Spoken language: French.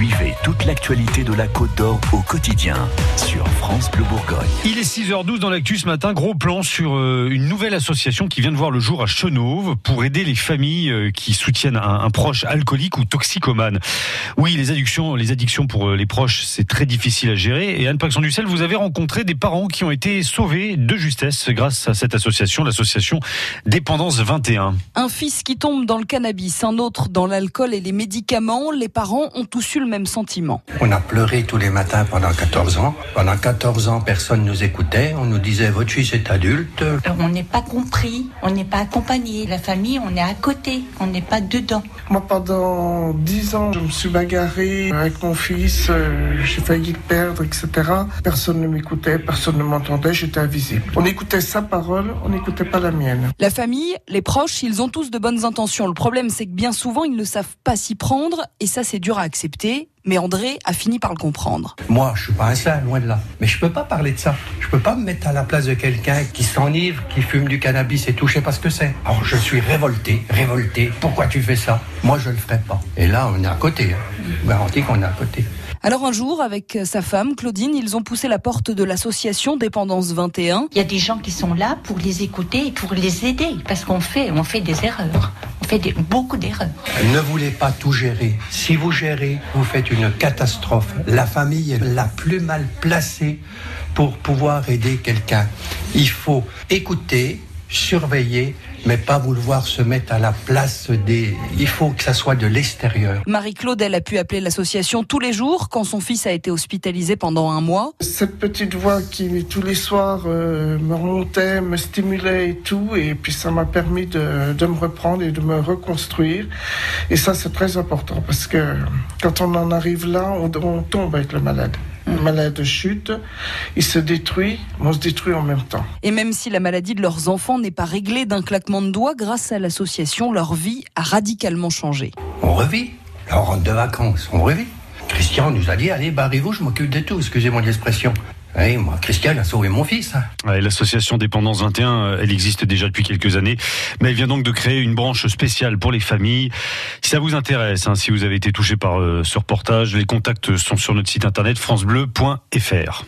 Suivez toute l'actualité de la Côte d'Or au quotidien sur France Bleu Bourgogne. Il est 6h12 dans l'actu ce matin. Gros plan sur euh, une nouvelle association qui vient de voir le jour à Chenauve pour aider les familles euh, qui soutiennent un, un proche alcoolique ou toxicomane. Oui, les addictions, les addictions pour euh, les proches, c'est très difficile à gérer. Et Anne Paxson Ducel, vous avez rencontré des parents qui ont été sauvés de justesse grâce à cette association, l'association Dépendance 21. Un fils qui tombe dans le cannabis, un autre dans l'alcool et les médicaments. Les parents ont tous eu le même sentiment. On a pleuré tous les matins pendant 14 ans. Pendant 14 ans, personne nous écoutait. On nous disait, votre fils est adulte? Euh, On n'est pas compris, on n'est pas accompagné. La famille, on est à côté, on n'est pas dedans. Moi, pendant dix ans, je me suis bagarré avec mon fils, euh, j'ai failli le perdre, etc. Personne ne m'écoutait, personne ne m'entendait, j'étais invisible. On écoutait sa parole, on n'écoutait pas la mienne. La famille, les proches, ils ont tous de bonnes intentions. Le problème, c'est que bien souvent, ils ne savent pas s'y prendre et ça, c'est dur à accepter. Mais André a fini par le comprendre. Moi, je suis pas un saint, loin de là. Mais je peux pas parler de ça. Je peux pas me mettre à la place de quelqu'un qui s'enivre, qui fume du cannabis et tout, je sais pas ce que c'est. Alors, je suis révolté, révolté. Pourquoi tu fais ça? Moi, je le ferai pas. Et là, on est à côté. Hein. Je vous garantis qu'on est à côté. Alors un jour, avec sa femme, Claudine, ils ont poussé la porte de l'association Dépendance 21. Il y a des gens qui sont là pour les écouter et pour les aider, parce qu'on fait, on fait des erreurs. Fait beaucoup d'erreurs. Ne voulez pas tout gérer. Si vous gérez, vous faites une catastrophe. La famille est la plus mal placée pour pouvoir aider quelqu'un. Il faut écouter, surveiller, mais pas vouloir se mettre à la place des... Il faut que ça soit de l'extérieur. Marie-Claude, elle a pu appeler l'association tous les jours quand son fils a été hospitalisé pendant un mois. Cette petite voix qui, tous les soirs, euh, me remontait, me stimulait et tout, et puis ça m'a permis de, de me reprendre et de me reconstruire. Et ça, c'est très important, parce que quand on en arrive là, on, on tombe avec le malade. Le malade chute, il se détruit, mais on se détruit en même temps. Et même si la maladie de leurs enfants n'est pas réglée d'un claquement de doigts, grâce à l'association, leur vie a radicalement changé. On revit. Là, on rentre de vacances, on revit. Christian nous a dit, allez, barrez-vous, je m'occupe de tout, excusez-moi de l'expression. Oui, moi, Christian a sauvé mon fils. hein. L'association Dépendance 21, euh, elle existe déjà depuis quelques années, mais elle vient donc de créer une branche spéciale pour les familles. Si ça vous intéresse, hein, si vous avez été touché par euh, ce reportage, les contacts sont sur notre site internet francebleu.fr.